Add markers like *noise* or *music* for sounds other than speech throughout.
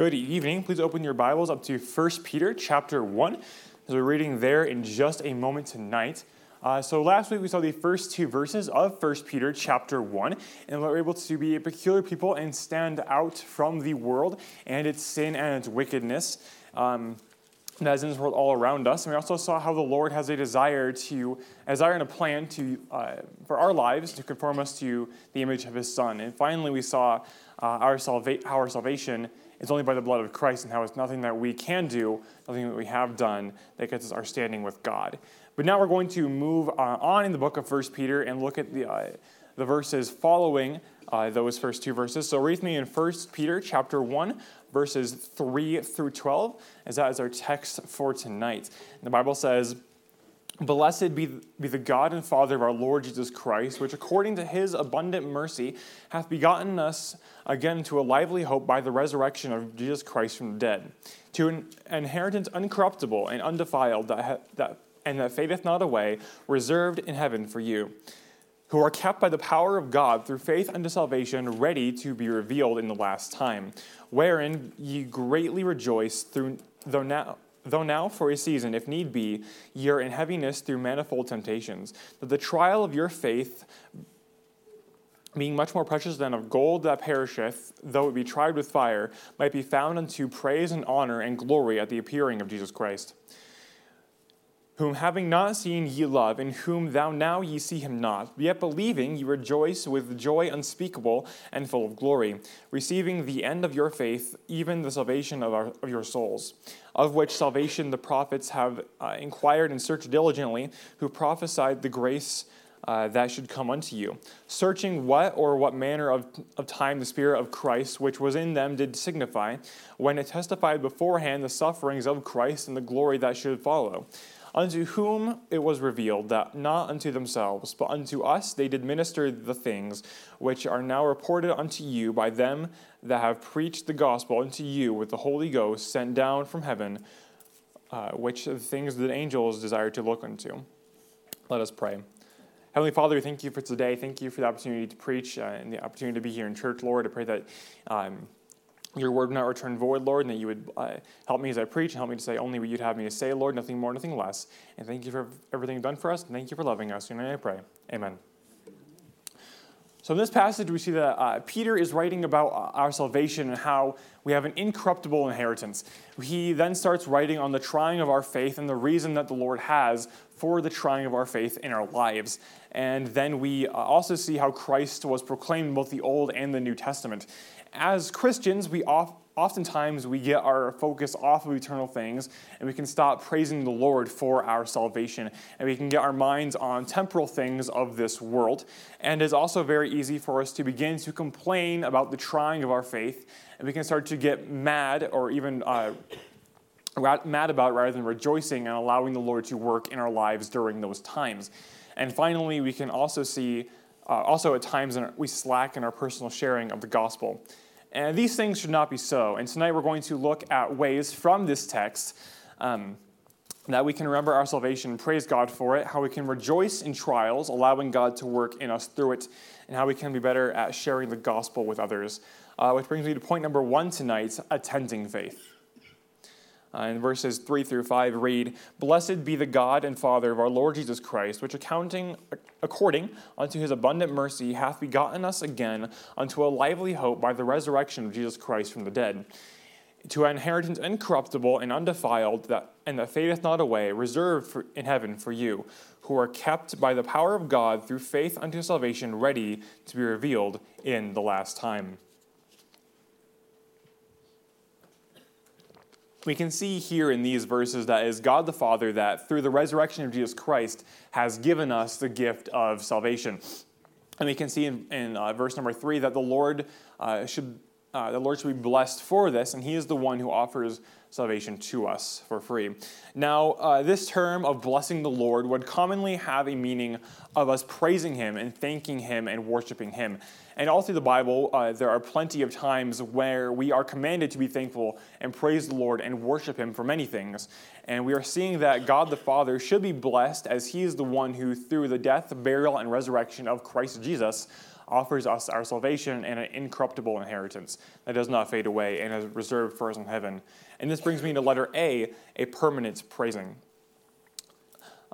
Good evening. Please open your Bibles up to 1 Peter chapter 1, as we're reading there in just a moment tonight. Uh, so last week we saw the first two verses of 1 Peter chapter 1, and we're able to be a peculiar people and stand out from the world and its sin and its wickedness. Um, that is in this world all around us. And we also saw how the Lord has a desire to, a desire and a plan to, uh, for our lives to conform us to the image of His Son. And finally, we saw uh, our salva- our salvation it's only by the blood of Christ and how it's nothing that we can do, nothing that we have done that gets us our standing with God. But now we're going to move uh, on in the book of 1 Peter and look at the, uh, the verses following uh, those first two verses. So read me in 1 Peter chapter 1, verses 3 through 12, as that is our text for tonight. And the Bible says, Blessed be, be the God and Father of our Lord Jesus Christ, which according to his abundant mercy hath begotten us again to a lively hope by the resurrection of Jesus Christ from the dead, to an inheritance uncorruptible and undefiled, that, ha- that, and that fadeth not away, reserved in heaven for you, who are kept by the power of God through faith unto salvation, ready to be revealed in the last time, wherein ye greatly rejoice, through, though now Though now, for a season, if need be, ye are in heaviness through manifold temptations, that the trial of your faith, being much more precious than of gold that perisheth, though it be tried with fire, might be found unto praise and honor and glory at the appearing of Jesus Christ whom having not seen ye love, in whom thou now ye see him not, yet believing ye rejoice with joy unspeakable and full of glory, receiving the end of your faith, even the salvation of, our, of your souls, of which salvation the prophets have uh, inquired and searched diligently, who prophesied the grace uh, that should come unto you, searching what or what manner of, of time the Spirit of Christ, which was in them, did signify, when it testified beforehand the sufferings of Christ and the glory that should follow unto whom it was revealed that not unto themselves, but unto us they did minister the things which are now reported unto you by them that have preached the gospel unto you with the Holy Ghost sent down from heaven, uh, which are the things that angels desire to look unto. Let us pray. Heavenly Father, we thank you for today. Thank you for the opportunity to preach uh, and the opportunity to be here in church, Lord. I pray that. Um, your word would not return void, Lord, and that you would uh, help me as I preach and help me to say only what you'd have me to say, Lord, nothing more, nothing less. And thank you for everything you've done for us, and thank you for loving us. In your name I pray. Amen. So, in this passage, we see that uh, Peter is writing about uh, our salvation and how we have an incorruptible inheritance. He then starts writing on the trying of our faith and the reason that the Lord has for the trying of our faith in our lives. And then we uh, also see how Christ was proclaimed both the Old and the New Testament as Christians, we oftentimes we get our focus off of eternal things and we can stop praising the Lord for our salvation and we can get our minds on temporal things of this world. And it's also very easy for us to begin to complain about the trying of our faith and we can start to get mad or even uh, mad about rather than rejoicing and allowing the Lord to work in our lives during those times. And finally, we can also see uh, also, at times, we slack in our personal sharing of the gospel. And these things should not be so. And tonight we're going to look at ways from this text um, that we can remember our salvation praise God for it, how we can rejoice in trials, allowing God to work in us through it, and how we can be better at sharing the gospel with others. Uh, which brings me to point number one tonight attending faith. Uh, in verses 3 through 5 read, Blessed be the God and Father of our Lord Jesus Christ, which accounting according unto his abundant mercy hath begotten us again unto a lively hope by the resurrection of Jesus Christ from the dead, to an inheritance incorruptible and undefiled, that, and that fadeth not away, reserved for, in heaven for you, who are kept by the power of God through faith unto salvation, ready to be revealed in the last time. We can see here in these verses that is God the Father that through the resurrection of Jesus Christ has given us the gift of salvation. And we can see in, in uh, verse number three that the Lord uh, should uh, the Lord should be blessed for this, and He is the one who offers salvation to us for free. Now, uh, this term of blessing the Lord would commonly have a meaning of us praising Him and thanking Him and worshiping Him. And all through the Bible, uh, there are plenty of times where we are commanded to be thankful and praise the Lord and worship Him for many things. And we are seeing that God the Father should be blessed as He is the one who, through the death, burial, and resurrection of Christ Jesus, offers us our salvation and an incorruptible inheritance that does not fade away and is reserved for us in heaven. And this brings me to letter A, a permanent praising.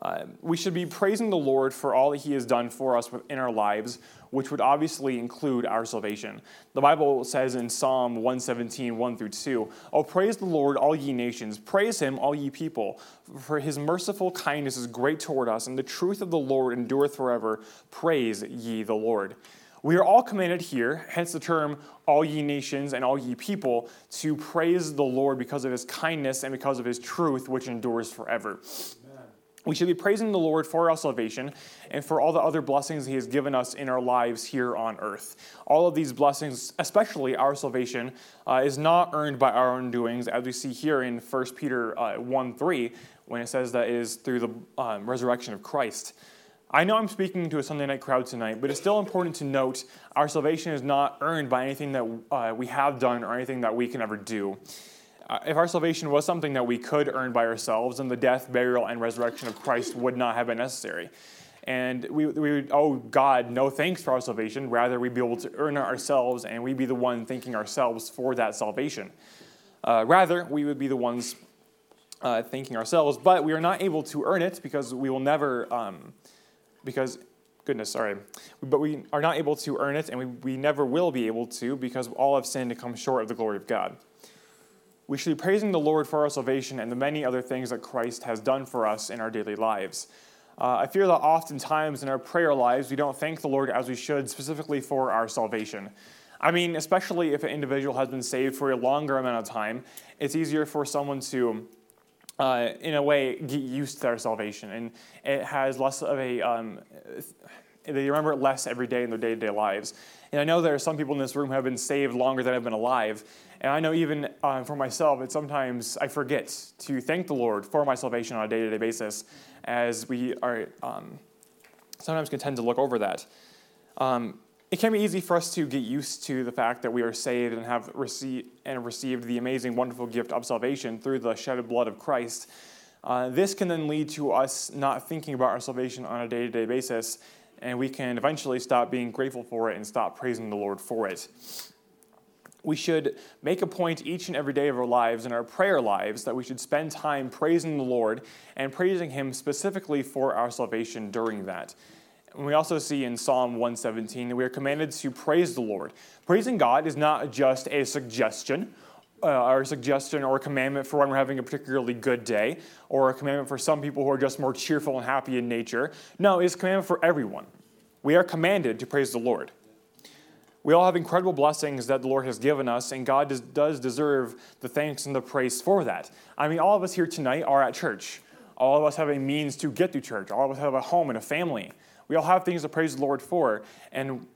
Uh, we should be praising the Lord for all that He has done for us in our lives, which would obviously include our salvation. The Bible says in Psalm 117, 1 through 2, Oh, praise the Lord, all ye nations. Praise Him, all ye people. For His merciful kindness is great toward us, and the truth of the Lord endureth forever. Praise ye the Lord. We are all commanded here, hence the term all ye nations and all ye people, to praise the Lord because of his kindness and because of his truth, which endures forever. We should be praising the Lord for our salvation and for all the other blessings He has given us in our lives here on earth. All of these blessings, especially our salvation, uh, is not earned by our own doings, as we see here in 1 Peter uh, 1 3, when it says that it is through the um, resurrection of Christ. I know I'm speaking to a Sunday night crowd tonight, but it's still important to note our salvation is not earned by anything that uh, we have done or anything that we can ever do. Uh, if our salvation was something that we could earn by ourselves, then the death, burial, and resurrection of Christ would not have been necessary. And we, we would owe God no thanks for our salvation. Rather, we'd be able to earn it ourselves, and we'd be the one thanking ourselves for that salvation. Uh, rather, we would be the ones uh, thanking ourselves, but we are not able to earn it because we will never, um, because, goodness, sorry, but we are not able to earn it, and we, we never will be able to because all have sinned to come short of the glory of God. We should be praising the Lord for our salvation and the many other things that Christ has done for us in our daily lives. Uh, I fear that oftentimes in our prayer lives, we don't thank the Lord as we should, specifically for our salvation. I mean, especially if an individual has been saved for a longer amount of time, it's easier for someone to, uh, in a way, get used to their salvation. And it has less of a, um, they remember it less every day in their day to day lives. And I know there are some people in this room who have been saved longer than I've been alive. And I know even uh, for myself, that sometimes I forget to thank the Lord for my salvation on a day to day basis as we are um, sometimes can tend to look over that. Um, it can be easy for us to get used to the fact that we are saved and have received and received the amazing, wonderful gift of salvation through the shed blood of Christ. Uh, this can then lead to us not thinking about our salvation on a day to day basis, and we can eventually stop being grateful for it and stop praising the Lord for it we should make a point each and every day of our lives, in our prayer lives, that we should spend time praising the Lord and praising Him specifically for our salvation during that. And we also see in Psalm 117 that we are commanded to praise the Lord. Praising God is not just a suggestion. Uh, or a suggestion or a commandment for when we're having a particularly good day, or a commandment for some people who are just more cheerful and happy in nature. No, it's a commandment for everyone. We are commanded to praise the Lord. We all have incredible blessings that the Lord has given us, and God does, does deserve the thanks and the praise for that. I mean, all of us here tonight are at church. All of us have a means to get to church. All of us have a home and a family. We all have things to praise the Lord for. And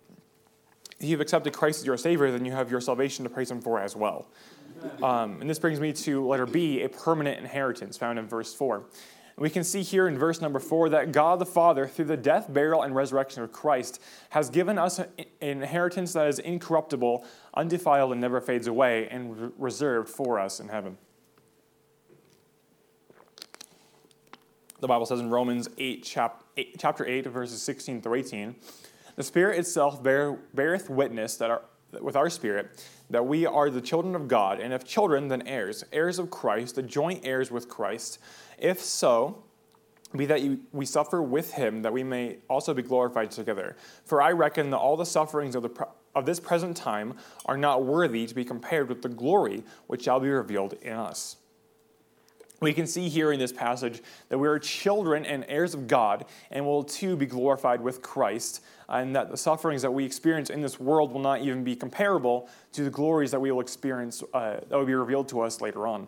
if you've accepted Christ as your Savior, then you have your salvation to praise Him for as well. Um, and this brings me to letter B, a permanent inheritance, found in verse 4. We can see here in verse number four that God the Father, through the death, burial, and resurrection of Christ, has given us an inheritance that is incorruptible, undefiled, and never fades away, and reserved for us in heaven. The Bible says in Romans 8, chap- 8 chapter 8, verses 16 through 18, the Spirit itself bear, beareth witness that our, with our spirit that we are the children of God, and if children, then heirs, heirs of Christ, the joint heirs with Christ if so, be that you, we suffer with him, that we may also be glorified together. For I reckon that all the sufferings of, the, of this present time are not worthy to be compared with the glory which shall be revealed in us. We can see here in this passage that we are children and heirs of God and will too be glorified with Christ, and that the sufferings that we experience in this world will not even be comparable to the glories that we will experience uh, that will be revealed to us later on.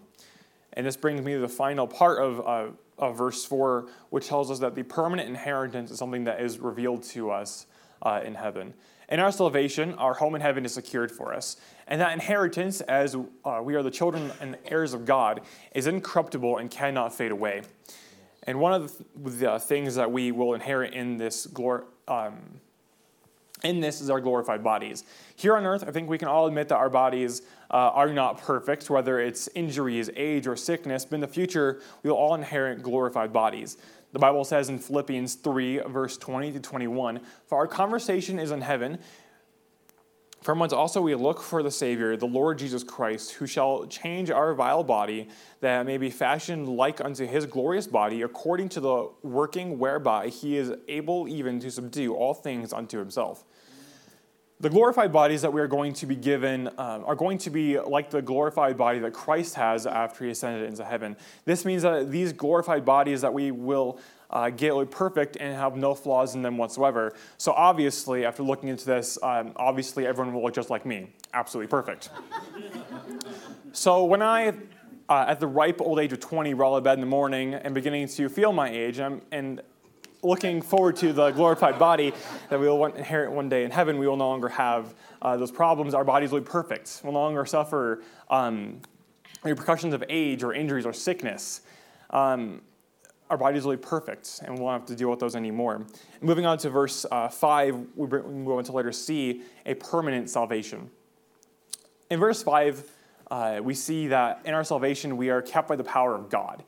And this brings me to the final part of, uh, of verse 4, which tells us that the permanent inheritance is something that is revealed to us uh, in heaven. In our salvation, our home in heaven is secured for us. And that inheritance, as uh, we are the children and heirs of God, is incorruptible and cannot fade away. And one of the, things that we will inherit in this glory. Um, in this is our glorified bodies. Here on earth, I think we can all admit that our bodies uh, are not perfect, whether it's injuries, age, or sickness, but in the future, we will all inherit glorified bodies. The Bible says in Philippians 3, verse 20 to 21, For our conversation is in heaven, From whence also we look for the Savior, the Lord Jesus Christ, who shall change our vile body, that may be fashioned like unto his glorious body, according to the working whereby he is able even to subdue all things unto himself. The glorified bodies that we are going to be given um, are going to be like the glorified body that Christ has after he ascended into heaven. This means that these glorified bodies that we will uh, get look perfect and have no flaws in them whatsoever. So obviously, after looking into this, um, obviously everyone will look just like me, absolutely perfect. so when I, uh, at the ripe old age of 20, roll out of bed in the morning and beginning to feel my age, and, and looking forward to the glorified body that we will inherit one day in heaven, we will no longer have uh, those problems. Our bodies will be perfect. We'll no longer suffer um, repercussions of age or injuries or sickness. Um, our bodies will be perfect, and we won't have to deal with those anymore. Moving on to verse uh, 5, we go into letter C, a permanent salvation. In verse 5, uh, we see that in our salvation, we are kept by the power of God.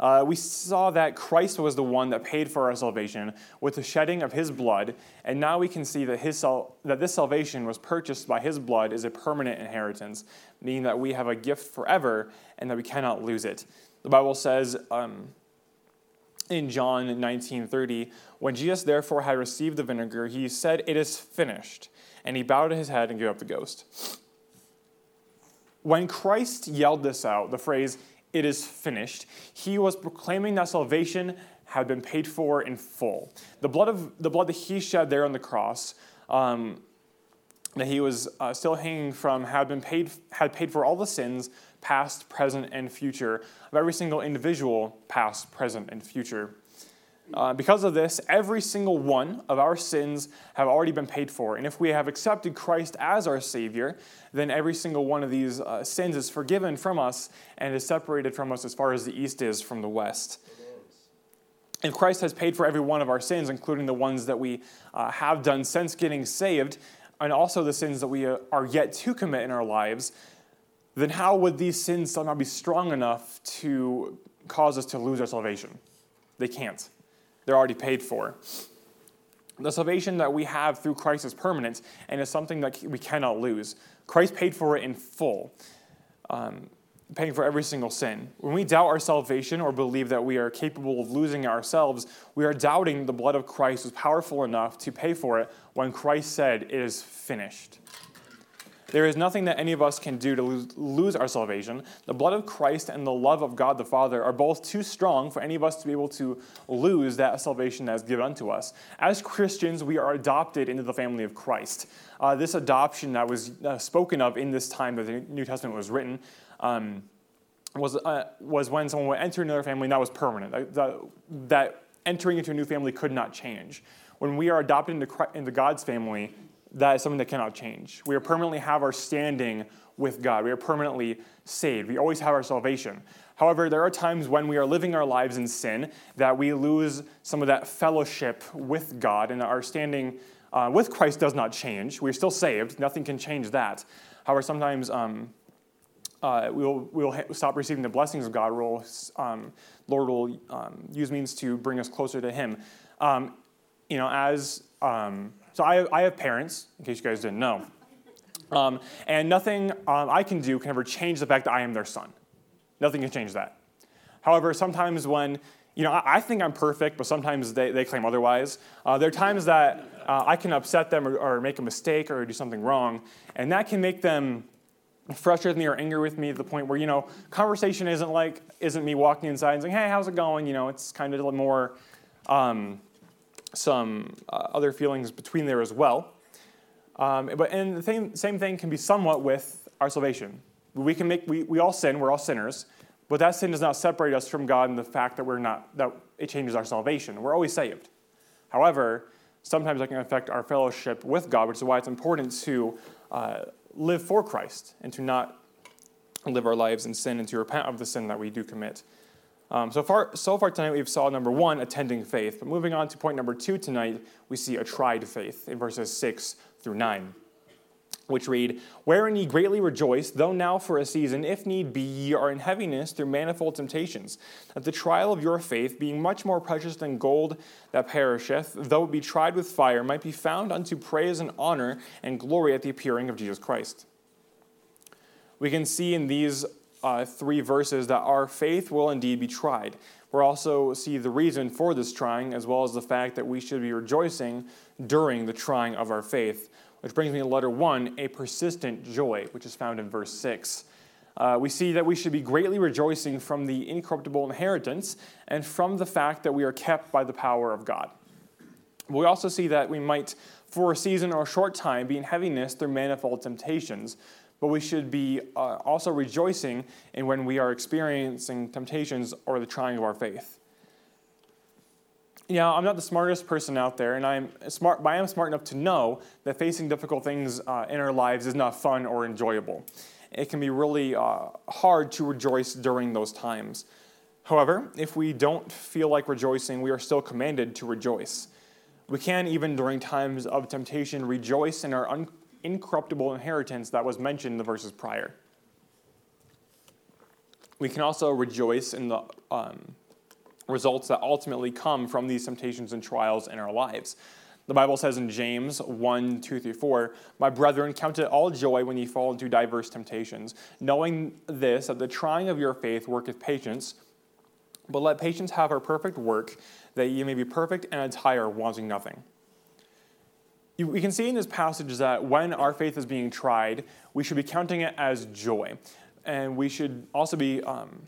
Uh, we saw that Christ was the one that paid for our salvation with the shedding of his blood, and now we can see that, his sal- that this salvation was purchased by his blood as a permanent inheritance, meaning that we have a gift forever and that we cannot lose it. The Bible says, um, in John 19:30, when Jesus therefore had received the vinegar, he said, "It is finished," and he bowed his head and gave up the ghost. When Christ yelled this out, the phrase "It is finished," he was proclaiming that salvation had been paid for in full. The blood of the blood that he shed there on the cross. Um, that he was uh, still hanging from had been paid had paid for all the sins past, present, and future, of every single individual, past, present, and future. Uh, because of this, every single one of our sins have already been paid for. And if we have accepted Christ as our Savior, then every single one of these uh, sins is forgiven from us and is separated from us as far as the East is from the West. If Christ has paid for every one of our sins, including the ones that we uh, have done since getting saved, and also the sins that we uh, are yet to commit in our lives, then how would these sins somehow be strong enough to cause us to lose our salvation? They can't. They're already paid for. The salvation that we have through Christ is permanent and is something that we cannot lose. Christ paid for it in full, um, paying for every single sin. When we doubt our salvation or believe that we are capable of losing ourselves, we are doubting the blood of Christ was powerful enough to pay for it when Christ said, It is finished. There is nothing that any of us can do to lose our salvation. The blood of Christ and the love of God the Father are both too strong for any of us to be able to lose that salvation that is given unto us. As Christians, we are adopted into the family of Christ. Uh, this adoption that was uh, spoken of in this time that the New Testament was written. Um, was, uh, was when someone would enter another family and that was permanent. That, that entering into a new family could not change. When we are adopted into, Christ, into God's family, that is something that cannot change. We are permanently have our standing with God. We are permanently saved. We always have our salvation. However, there are times when we are living our lives in sin that we lose some of that fellowship with God, and our standing uh, with Christ does not change. We're still saved. Nothing can change that. However, sometimes um, uh, we'll, we'll stop receiving the blessings of God. We'll, um, Lord will um, use means to bring us closer to Him. You know, as um, so I, I have parents, in case you guys didn't know. Um, and nothing um, I can do can ever change the fact that I am their son. Nothing can change that. However, sometimes when, you know, I, I think I'm perfect, but sometimes they, they claim otherwise. Uh, there are times that uh, I can upset them or, or, make a mistake or do something wrong, and that can make them frustrate me or angry with me to the point where, you know, conversation isn't like, isn't me walking inside and saying, hey, how's it going? You know, it's kind of a little more, um, some uh, other feelings between there as well. Um, but and the same, same thing can be somewhat with our salvation. We can make we, we all sin, we're all sinners, but that sin does not separate us from God and the fact that we're not that it changes our salvation. We're always saved. However, sometimes that can affect our fellowship with God, which is why it's important to uh, live for Christ and to not live our lives in sin and to repent of the sin that we do commit. Um, so far, so far tonight, we've saw number one, attending faith. But moving on to point number two tonight, we see a tried faith in verses six through nine. which read, Wherein ye greatly rejoice, though now for a season, if need be, ye are in heaviness through manifold temptations, that the trial of your faith, being much more precious than gold that perisheth, though it be tried with fire, might be found unto praise and honor and glory at the appearing of Jesus Christ. We can see in these uh, three verses that our faith will indeed be tried. We'll also see the reason for this trying, as well as the fact that we should be rejoicing during the trying of our faith which brings me to letter one, a persistent joy, which is found in verse six. Uh, we see that we should be greatly rejoicing from the incorruptible inheritance and from the fact that we are kept by the power of God. We also see that we might, for a season or a short time, be in heaviness through manifold temptations, but we should be uh, also rejoicing in when we are experiencing temptations or the trying of our faith know, I'm not the smartest person out there, and I'm smart, but I am smart enough to know that facing difficult things uh, in our lives is not fun or enjoyable. It can be really uh, hard to rejoice during those times. However, if we don't feel like rejoicing, we are still commanded to rejoice. We can, even during times of temptation, rejoice in our un- incorruptible inheritance that was mentioned in the verses prior. We can also rejoice in the um, results that ultimately come from these temptations and trials in our lives. The Bible says in James 1 2 through 4, My brethren, count it all joy when ye fall into diverse temptations, knowing this, that the trying of your faith worketh patience. But let patience have her perfect work, that ye may be perfect and entire, wanting nothing. We can see in this passage that when our faith is being tried, we should be counting it as joy. And we should also be, um,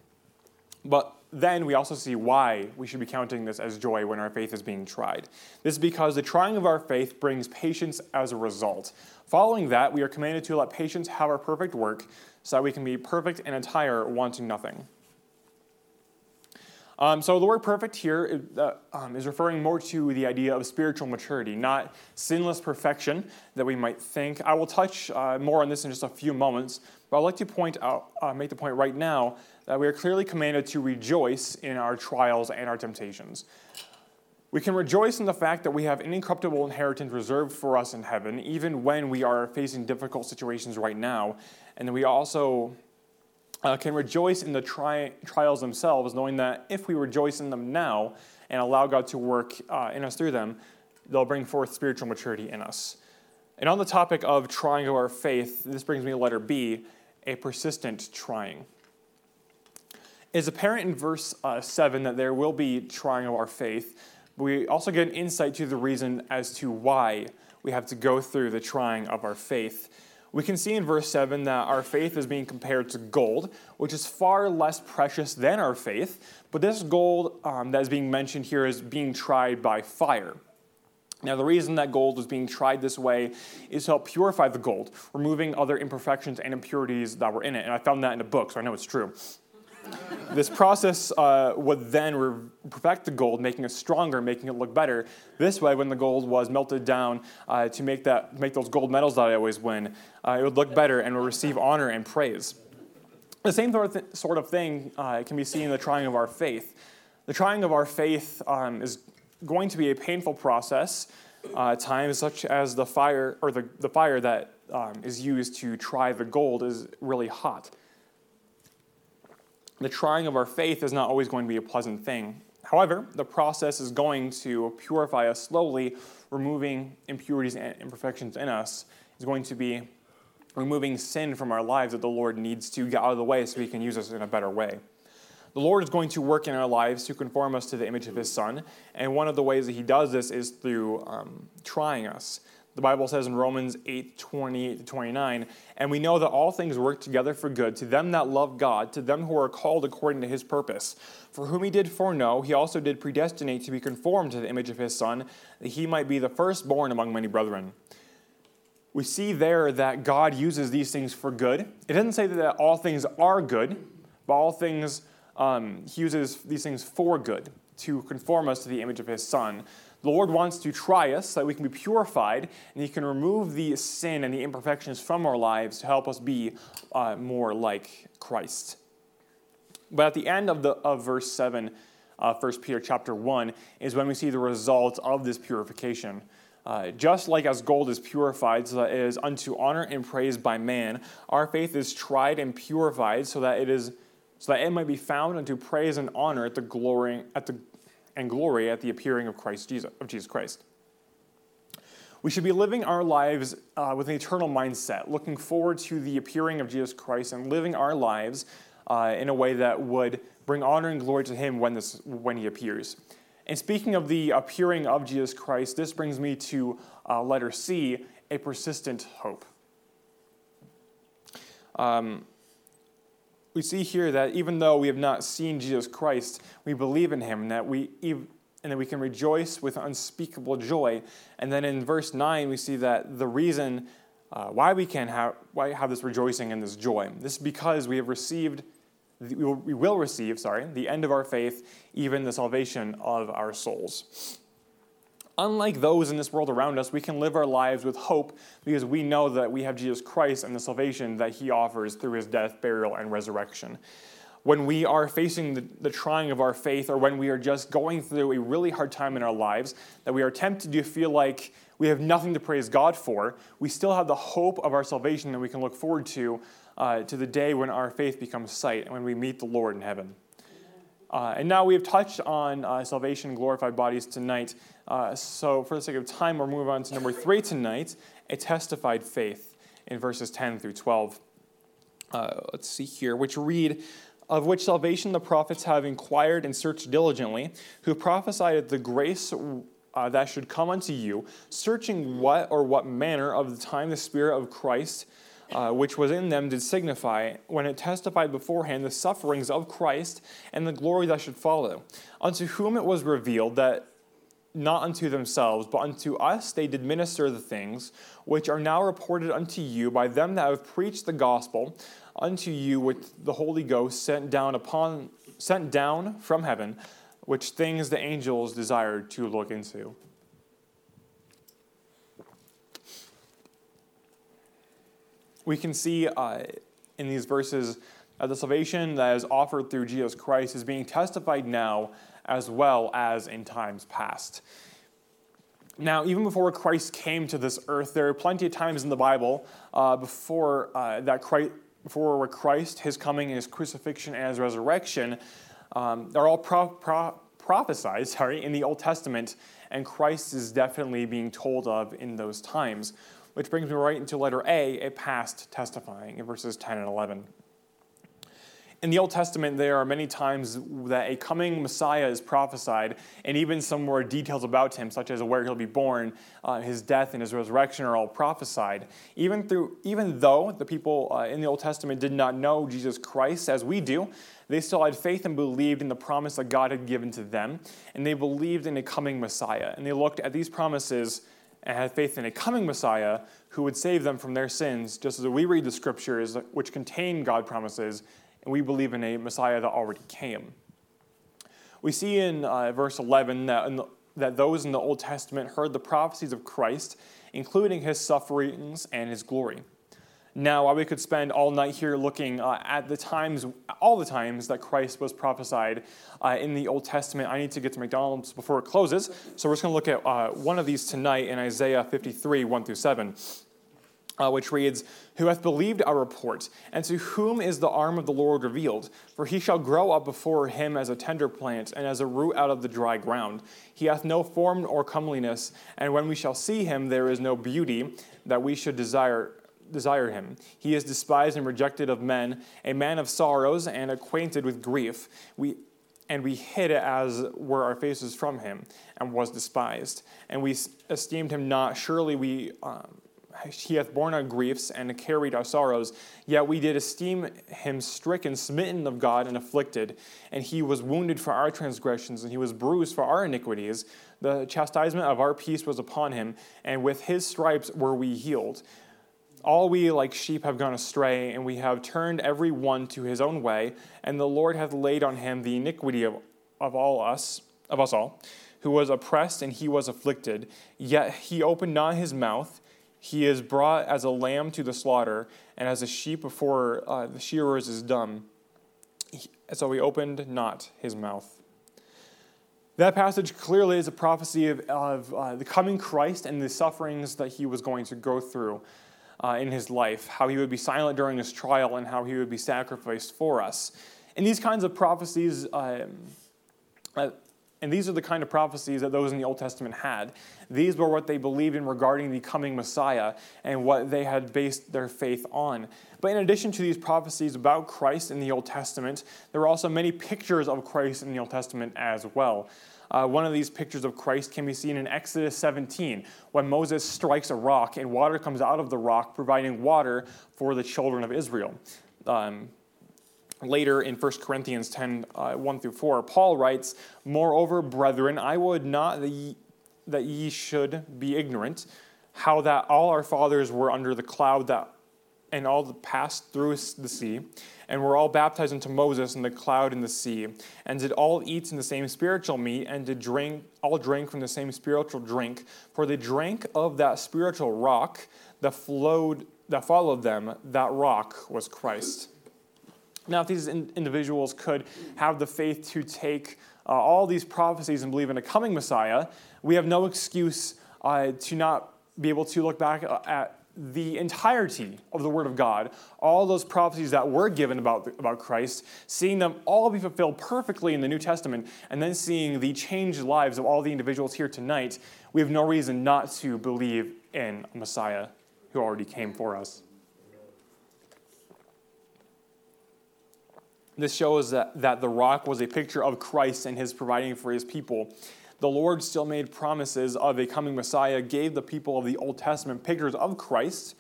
but then we also see why we should be counting this as joy when our faith is being tried. This is because the trying of our faith brings patience as a result. Following that, we are commanded to let patience have our perfect work so that we can be perfect and entire, wanting nothing. Um, so the word perfect here uh, um, is, referring more to the idea of spiritual maturity, not sinless perfection that we might think. I will touch uh, more on this in just a few moments, but I'd like to point out, uh, make the point right now that we are clearly commanded to rejoice in our trials and our temptations. We can rejoice in the fact that we have an incorruptible inheritance reserved for us in heaven, even when we are facing difficult situations right now. And we also uh, can rejoice in the tri- trials themselves, knowing that if we rejoice in them now and allow God to work uh, in us through them, they'll bring forth spiritual maturity in us. And on the topic of trying of our faith, this brings me to letter B a persistent trying It's apparent in verse uh, 7 that there will be trying of our faith. But we also get an insight to the reason as to why we have to go through the trying of our faith. We can see in verse 7 that our faith is being compared to gold, which is far less precious than our faith. But this gold um, that is being mentioned here is being tried by fire. Now, the reason that gold is being tried this way is to help purify the gold, removing other imperfections and impurities that were in it. And I found that in a book, so I know it's true. This process uh, would then re- perfect the gold, making it stronger, making it look better. This way, when the gold was melted down uh, to make, that, make those gold medals that I always win, uh, it would look better and would receive honor and praise. The same sort of thing uh, can be seen in the trying of our faith. The trying of our faith um, is going to be a painful process. Uh, times such as the fire or the, the fire that um, is used to try the gold is really hot the trying of our faith is not always going to be a pleasant thing. However, the process is going to purify us slowly, removing impurities and imperfections in us, is going to be removing sin from our lives that the Lord needs to get out of the way so he can use us in a better way. The Lord is going to work in our lives to conform us to the image of his Son, and one of the ways that he does this is through um, trying us. The Bible says in Romans 8 28 to 29, and we know that all things work together for good to them that love God, to them who are called according to his purpose. For whom he did foreknow, he also did predestinate to be conformed to the image of his Son, that he might be the firstborn among many brethren. We see there that God uses these things for good. It doesn't say that all things are good, but all things, um, he uses these things for good, to conform us to the image of his Son. The Lord wants to try us so that we can be purified and He can remove the sin and the imperfections from our lives to help us be uh, more like Christ. But at the end of, the, of verse 7, uh, 1 Peter chapter 1, is when we see the result of this purification. Uh, just like as gold is purified so that it is unto honor and praise by man, our faith is tried and purified so that it is so that it might be found unto praise and honor at the glory at the and glory at the appearing of Christ Jesus of Jesus Christ. We should be living our lives uh, with an eternal mindset, looking forward to the appearing of Jesus Christ and living our lives uh, in a way that would bring honor and glory to Him when, this, when He appears. And speaking of the appearing of Jesus Christ, this brings me to uh, letter C, a persistent hope. Um, we see here that even though we have not seen Jesus Christ, we believe in him, and that we, and that we can rejoice with unspeakable joy. And then in verse 9, we see that the reason uh, why we can have, why have this rejoicing and this joy. This is because we have received we will receive, sorry, the end of our faith, even the salvation of our souls. Unlike those in this world around us, we can live our lives with hope because we know that we have Jesus Christ and the salvation that he offers through his death, burial, and resurrection. When we are facing the, the trying of our faith, or when we are just going through a really hard time in our lives, that we are tempted to feel like we have nothing to praise God for, we still have the hope of our salvation that we can look forward to uh, to the day when our faith becomes sight and when we meet the Lord in heaven. Uh, and now we have touched on uh, salvation glorified bodies tonight. Uh, so, for the sake of time, we'll move on to number three tonight a testified faith in verses 10 through 12. Uh, let's see here, which read, Of which salvation the prophets have inquired and searched diligently, who prophesied the grace uh, that should come unto you, searching what or what manner of the time the Spirit of Christ uh, which was in them did signify, when it testified beforehand the sufferings of Christ and the glory that should follow, unto whom it was revealed that not unto themselves, but unto us they did minister the things which are now reported unto you by them that have preached the gospel unto you with the Holy Ghost sent down upon sent down from heaven, which things the angels desired to look into. we can see uh, in these verses that the salvation that is offered through Jesus Christ is being testified now as well as in times past. Now, even before Christ came to this earth, there are plenty of times in the Bible uh, before uh, that Christ, before Christ, His coming, His crucifixion, and His resurrection, um, are all pro- pro- prophesied, *laughs* sorry, in the Old Testament, and Christ is definitely being told of in those times which brings me right into letter A, a past testifying in verses 10 and 11. In the Old Testament, there are many times that a coming Messiah is prophesied, and even some more details about him, such as where he'll be born, uh, his death, and his resurrection, are all prophesied. Even, through, even though the people uh, in the Old Testament did not know Jesus Christ as we do, they still had faith and believed in the promise that God had given to them, and they believed in a coming Messiah. And they looked at these promises and had faith in a coming Messiah who would save them from their sins, just as we read the scriptures, which contain God promises, and we believe in a Messiah that already came. We see in uh, verse 11 that, in the, that those in the Old Testament heard the prophecies of Christ, including his sufferings and his glory. Now, while we could spend all night here looking uh, at the times, all the times that Christ was prophesied uh, in the Old Testament, I need to get to McDonald's before it closes. So we're just going to look at uh, one of these tonight in Isaiah 53, 1 through 7. Uh, which reads, Who hath believed our report, and to whom is the arm of the Lord revealed? For he shall grow up before him as a tender plant, and as a root out of the dry ground. He hath no form or comeliness, and when we shall see him, there is no beauty that we should desire desire him. He is despised and rejected of men, a man of sorrows and acquainted with grief. We, and we hid as were our faces from him, and was despised. And we esteemed him not. Surely we. Um, he hath borne our griefs and carried our sorrows. Yet we did esteem him stricken, smitten of God, and afflicted. And he was wounded for our transgressions, and he was bruised for our iniquities. The chastisement of our peace was upon him, and with his stripes were we healed. All we like sheep have gone astray, and we have turned every one to his own way, and the Lord hath laid on him the iniquity of, of all us, of us all, who was oppressed and he was afflicted, yet he opened not his mouth. He is brought as a lamb to the slaughter, and as a sheep before uh, the shearers is dumb. so he opened not his mouth. That passage clearly is a prophecy of, of uh, the coming Christ and the sufferings that he was going to go through uh, in his life, how he would be silent during his trial, and how he would be sacrificed for us. And these kinds of prophecies, um, uh, and these are the kind of prophecies that those in the Old Testament had. These were what they believed in regarding the coming Messiah and what they had based their faith on. But in addition to these prophecies about Christ in the Old Testament, there were also many pictures of Christ in the Old Testament as well. Uh, one of these pictures of Christ can be seen in Exodus 17, when Moses strikes a rock and water comes out of the rock, providing water for the children of Israel. Um, later in 1 Corinthians 10 uh, 1 through 4, Paul writes, Moreover, brethren, I would not that ye, that ye should be ignorant, how that all our fathers were under the cloud that and all passed through the sea, and were all baptized into Moses in the cloud and the sea, and did all eat in the same spiritual meat, and did drink all drink from the same spiritual drink, for they drank of that spiritual rock that flowed that followed them, that rock was Christ. Now, if these individuals could have the faith to take uh, all these prophecies and believe in a coming Messiah, we have no excuse uh, to not be able to look back uh, at the entirety of the Word of God, all those prophecies that were given about, about Christ, seeing them all be fulfilled perfectly in the New Testament, and then seeing the changed lives of all the individuals here tonight, we have no reason not to believe in a Messiah who already came for us. This shows that, that the rock was a picture of Christ and his providing for his people. The Lord still made promises of a coming Messiah, gave the people of the Old Testament pictures of Christ,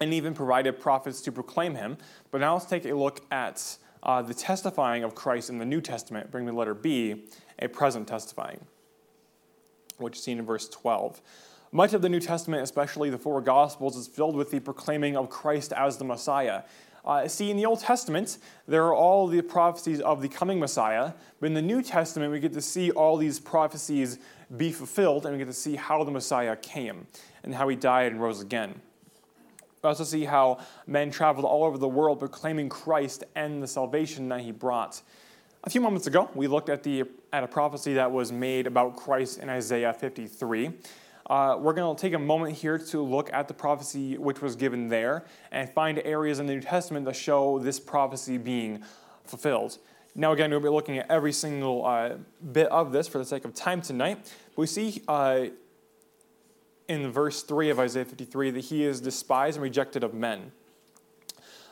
and even provided prophets to proclaim him. But now let's take a look at uh, the testifying of Christ in the New Testament. Bring me letter B, a present testifying, which is seen in verse 12. Much of the New Testament, especially the four Gospels, is filled with the proclaiming of Christ as the Messiah. Uh, see, in the Old Testament, there are all the prophecies of the coming Messiah, but in the New Testament, we get to see all these prophecies be fulfilled, and we get to see how the Messiah came and how he died and rose again. We also see how men traveled all over the world proclaiming Christ and the salvation that he brought. A few moments ago, we looked at, the, at a prophecy that was made about Christ in Isaiah 53 uh, we're going to take a moment here to look at the prophecy which was given there and find areas in the New Testament that show this prophecy being fulfilled. Now, again, we'll be looking at every single uh, bit of this for the sake of time tonight. we see uh, in verse 3 of Isaiah 53 that he is despised and rejected of men.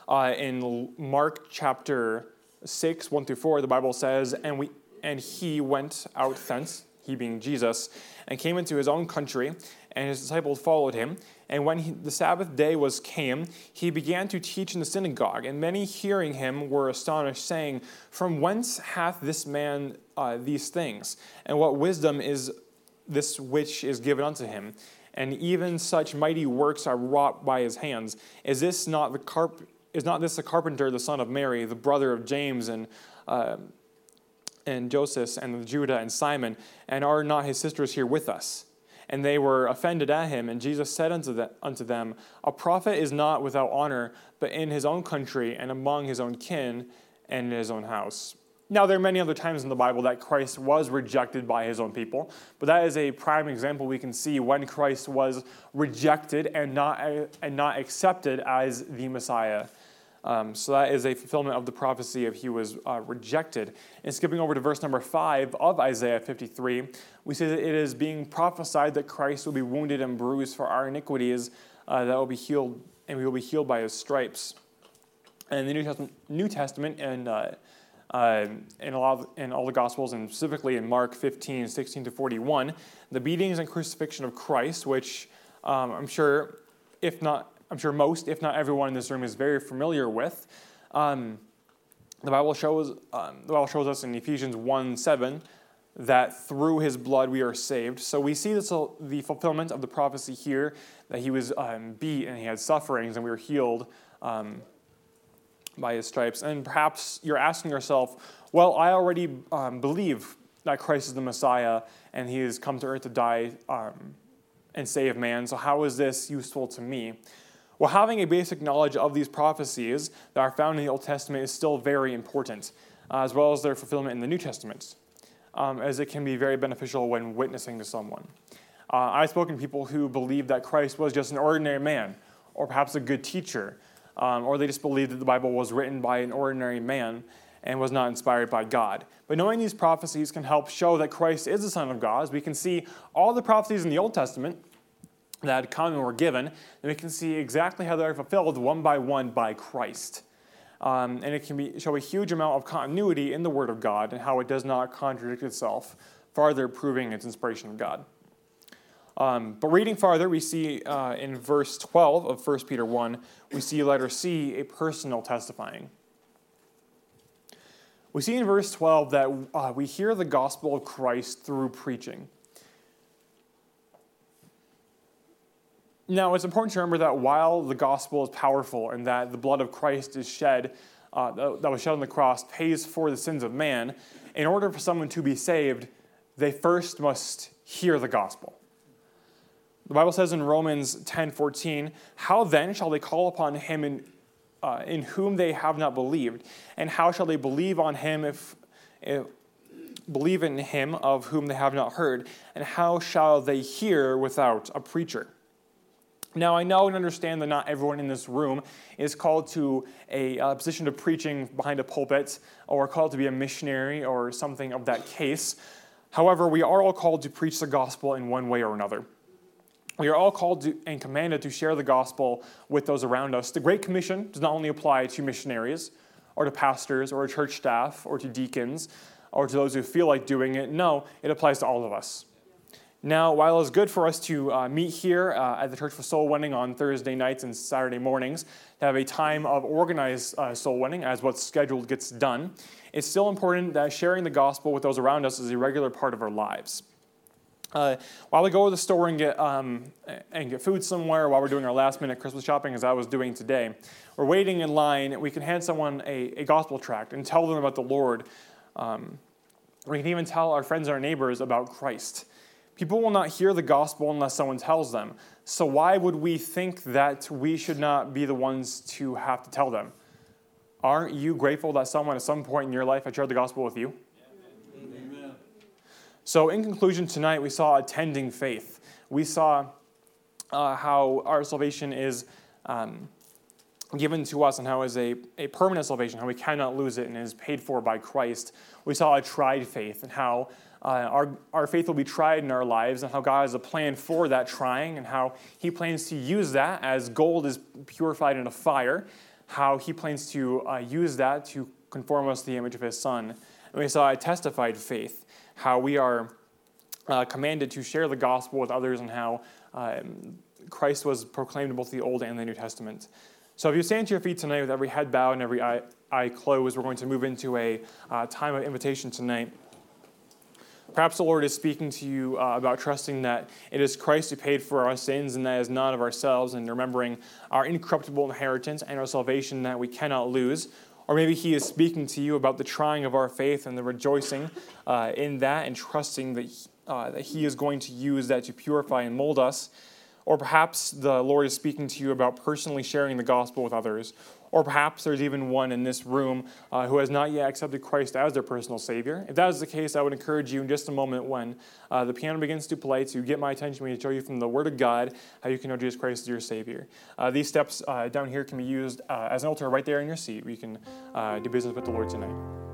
Uh, in Mark chapter 6, 1 through 4, the Bible says, and, we, and he went out thence, he being Jesus, and came into his own country, and his disciples followed him. And when he, the Sabbath day was came, he began to teach in the synagogue, and many hearing him were astonished, saying, From whence hath this man uh, these things? And what wisdom is this which is given unto him? And even such mighty works are wrought by his hands. Is this not the carp? Is not this the carpenter, the son of Mary, the brother of James and uh, and Joseph and Judah and Simon, and are not his sisters here with us? And they were offended at him. And Jesus said unto, the, unto them, A prophet is not without honor, but in his own country and among his own kin and in his own house. Now, there are many other times in the Bible that Christ was rejected by his own people, but that is a prime example we can see when Christ was rejected and not, and not accepted as the Messiah um, so that is a fulfillment of the prophecy of he was uh, rejected. And skipping over to verse number 5 of Isaiah 53, we see that it is being prophesied that Christ will be wounded and bruised for our iniquities, uh, that will be healed, and we will be healed by his stripes. And the New Testament, New Testament and uh, uh, in, a lot of, in all the Gospels, and specifically in Mark 15, 16 to 41, the beatings and crucifixion of Christ, which um, I'm sure, if not I'm sure most, if not everyone in this room, is very familiar with. Um, the Bible shows um, the Bible shows us in Ephesians 1 7 that through his blood we are saved. So we see this, the fulfillment of the prophecy here that he was um, beat and he had sufferings and we were healed um, by his stripes. And perhaps you're asking yourself, well, I already um, believe that Christ is the Messiah and he has come to earth to die um, and save man. So how is this useful to me? Well, having a basic knowledge of these prophecies that are found in the Old Testament is still very important, uh, as well as their fulfillment in the New Testament. um, as it can be very beneficial when witnessing to someone. Uh, I've spoken to people who believe that Christ was just an ordinary man, or perhaps a good teacher, um, or they just believed that the Bible was written by an ordinary man and was not inspired by God. But knowing these prophecies can help show that Christ is the Son of God, as we can see all the prophecies in the Old Testament that and were given, and we can see exactly how they are fulfilled one by one by Christ. Um, and it can be, show a huge amount of continuity in the Word of God and how it does not contradict itself, farther proving its inspiration of God. Um, but reading farther, we see uh, in verse 12 of 1 Peter 1, we see letter C, a personal testifying. We see in verse 12 that uh, we hear the gospel of Christ through preaching. Now, it's important to remember that while the gospel is powerful and that the blood of Christ is shed, uh, that was shed on the cross, pays for the sins of man, in order for someone to be saved, they first must hear the gospel. The Bible says in Romans 10 14, How then shall they call upon him in, uh, in whom they have not believed? And how shall they believe on him if, if believe in him of whom they have not heard? And how shall they hear without a preacher? Now, I know and understand that not everyone in this room is called to a uh, position of preaching behind a pulpit or called to be a missionary or something of that case. However, we are all called to preach the gospel in one way or another. We are all called to, and commanded to share the gospel with those around us. The Great Commission does not only apply to missionaries or to pastors or to church staff or to deacons or to those who feel like doing it. No, it applies to all of us. Now, while it's good for us to uh, meet here uh, at the Church for Soul Winning on Thursday nights and Saturday mornings to have a time of organized uh, soul winning as what's scheduled gets done, it's still important that sharing the gospel with those around us is a regular part of our lives. Uh, while we go to the store and get, um, and get food somewhere, while we're doing our last minute Christmas shopping, as I was doing today, we're waiting in line, we can hand someone a, a gospel tract and tell them about the Lord. Um, we can even tell our friends and our neighbors about Christ. People will not hear the gospel unless someone tells them. So, why would we think that we should not be the ones to have to tell them? Aren't you grateful that someone at some point in your life had shared the gospel with you? Amen. So, in conclusion, tonight we saw attending faith. We saw uh, how our salvation is um, given to us and how it is a, a permanent salvation, how we cannot lose it and is paid for by Christ. We saw a tried faith and how uh, our, our faith will be tried in our lives and how God has a plan for that trying and how He plans to use that as gold is purified in a fire, how He plans to uh, use that to conform us to the image of His Son. And we saw a testified faith, how we are uh, commanded to share the gospel with others and how um, Christ was proclaimed in both the Old and the New Testament. So if you stand to your feet tonight with every head bowed and every eye, eye closed, we're going to move into a uh, time of invitation tonight. Perhaps the Lord is speaking to you uh, about trusting that it is Christ who paid for our sins and that is not of ourselves, and remembering our incorruptible inheritance and our salvation that we cannot lose. Or maybe He is speaking to you about the trying of our faith and the rejoicing uh, in that and trusting that, uh, that He is going to use that to purify and mold us. Or perhaps the Lord is speaking to you about personally sharing the gospel with others or perhaps there's even one in this room uh, who has not yet accepted Christ as their personal Savior. If that is the case, I would encourage you in just a moment when uh, the piano begins to play to get my attention to show you from the Word of God how you can know Jesus Christ as your Savior. Uh, these steps uh, down here can be used uh, as an altar right there in your seat where you can uh, do business with the Lord tonight.